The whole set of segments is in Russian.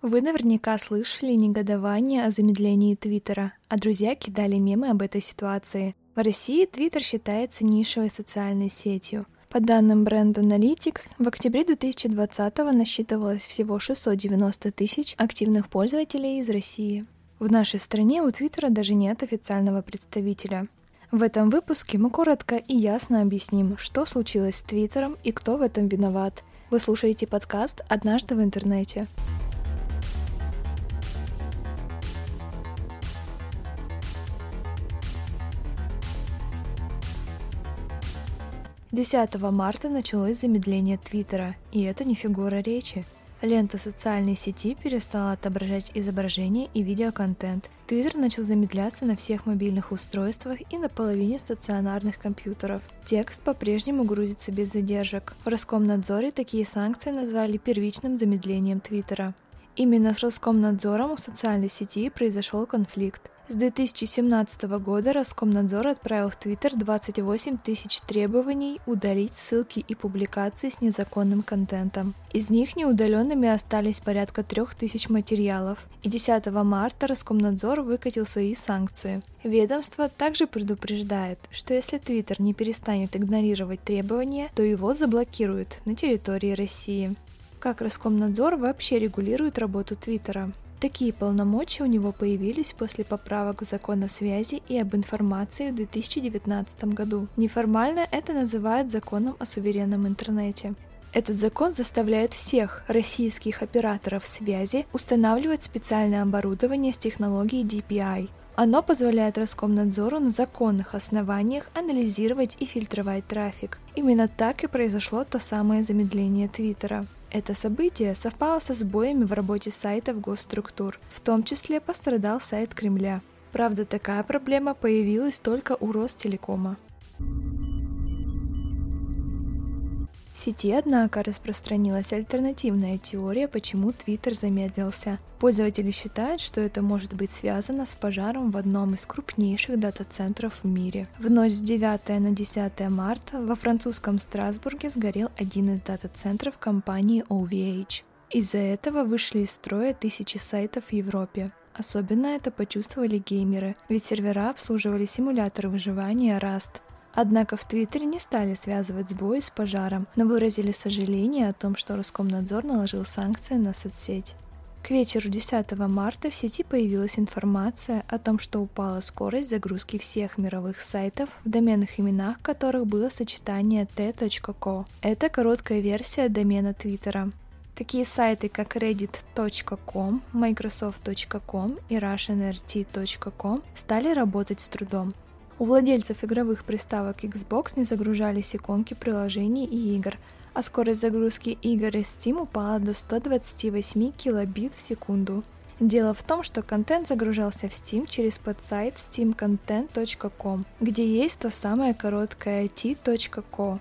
Вы наверняка слышали негодование о замедлении Твиттера, а друзья кидали мемы об этой ситуации. В России Твиттер считается нишевой социальной сетью. По данным Brand Analytics, в октябре 2020 насчитывалось всего 690 тысяч активных пользователей из России. В нашей стране у Твиттера даже нет официального представителя. В этом выпуске мы коротко и ясно объясним, что случилось с Твиттером и кто в этом виноват. Вы слушаете подкаст «Однажды в интернете». 10 марта началось замедление Твиттера, и это не фигура речи. Лента социальной сети перестала отображать изображение и видеоконтент. Твиттер начал замедляться на всех мобильных устройствах и на половине стационарных компьютеров. Текст по-прежнему грузится без задержек. В Роскомнадзоре такие санкции назвали первичным замедлением Твиттера. Именно с Роскомнадзором у социальной сети произошел конфликт. С 2017 года Роскомнадзор отправил в Твиттер 28 тысяч требований удалить ссылки и публикации с незаконным контентом. Из них неудаленными остались порядка 3000 материалов. И 10 марта Роскомнадзор выкатил свои санкции. Ведомство также предупреждает, что если Твиттер не перестанет игнорировать требования, то его заблокируют на территории России. Как Роскомнадзор вообще регулирует работу Твиттера? Такие полномочия у него появились после поправок в закон о связи и об информации в 2019 году. Неформально это называют законом о суверенном интернете. Этот закон заставляет всех российских операторов связи устанавливать специальное оборудование с технологией DPI. Оно позволяет Роскомнадзору на законных основаниях анализировать и фильтровать трафик. Именно так и произошло то самое замедление Твиттера. Это событие совпало со сбоями в работе сайтов госструктур, в том числе пострадал сайт Кремля. Правда, такая проблема появилась только у Ростелекома. Сети, однако, распространилась альтернативная теория, почему Твиттер замедлился. Пользователи считают, что это может быть связано с пожаром в одном из крупнейших дата-центров в мире. В ночь с 9 на 10 марта во французском Страсбурге сгорел один из дата-центров компании OVH. Из-за этого вышли из строя тысячи сайтов в Европе. Особенно это почувствовали геймеры, ведь сервера обслуживали симуляторы выживания Rust, Однако в Твиттере не стали связывать сбои с пожаром, но выразили сожаление о том, что Роскомнадзор наложил санкции на соцсеть. К вечеру 10 марта в сети появилась информация о том, что упала скорость загрузки всех мировых сайтов, в доменных именах которых было сочетание t.co. Это короткая версия домена Твиттера. Такие сайты, как reddit.com, microsoft.com и russianrt.com стали работать с трудом. У владельцев игровых приставок Xbox не загружались иконки приложений и игр, а скорость загрузки игр из Steam упала до 128 килобит в секунду. Дело в том, что контент загружался в Steam через подсайт steamcontent.com, где есть то самое короткое t.co.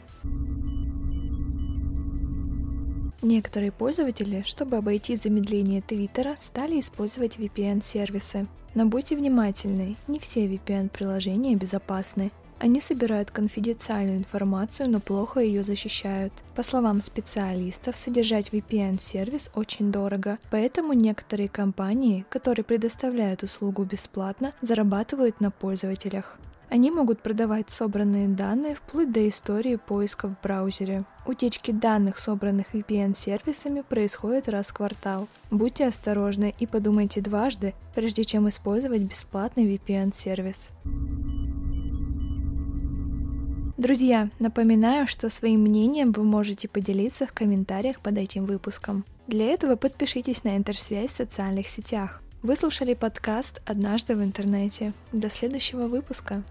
Некоторые пользователи, чтобы обойти замедление Твиттера, стали использовать VPN-сервисы. Но будьте внимательны, не все VPN-приложения безопасны. Они собирают конфиденциальную информацию, но плохо ее защищают. По словам специалистов, содержать VPN-сервис очень дорого, поэтому некоторые компании, которые предоставляют услугу бесплатно, зарабатывают на пользователях. Они могут продавать собранные данные вплоть до истории поиска в браузере. Утечки данных, собранных VPN-сервисами, происходят раз в квартал. Будьте осторожны и подумайте дважды, прежде чем использовать бесплатный VPN-сервис. Друзья, напоминаю, что своим мнением вы можете поделиться в комментариях под этим выпуском. Для этого подпишитесь на Интерсвязь в социальных сетях. Вы слушали подкаст «Однажды в интернете». До следующего выпуска.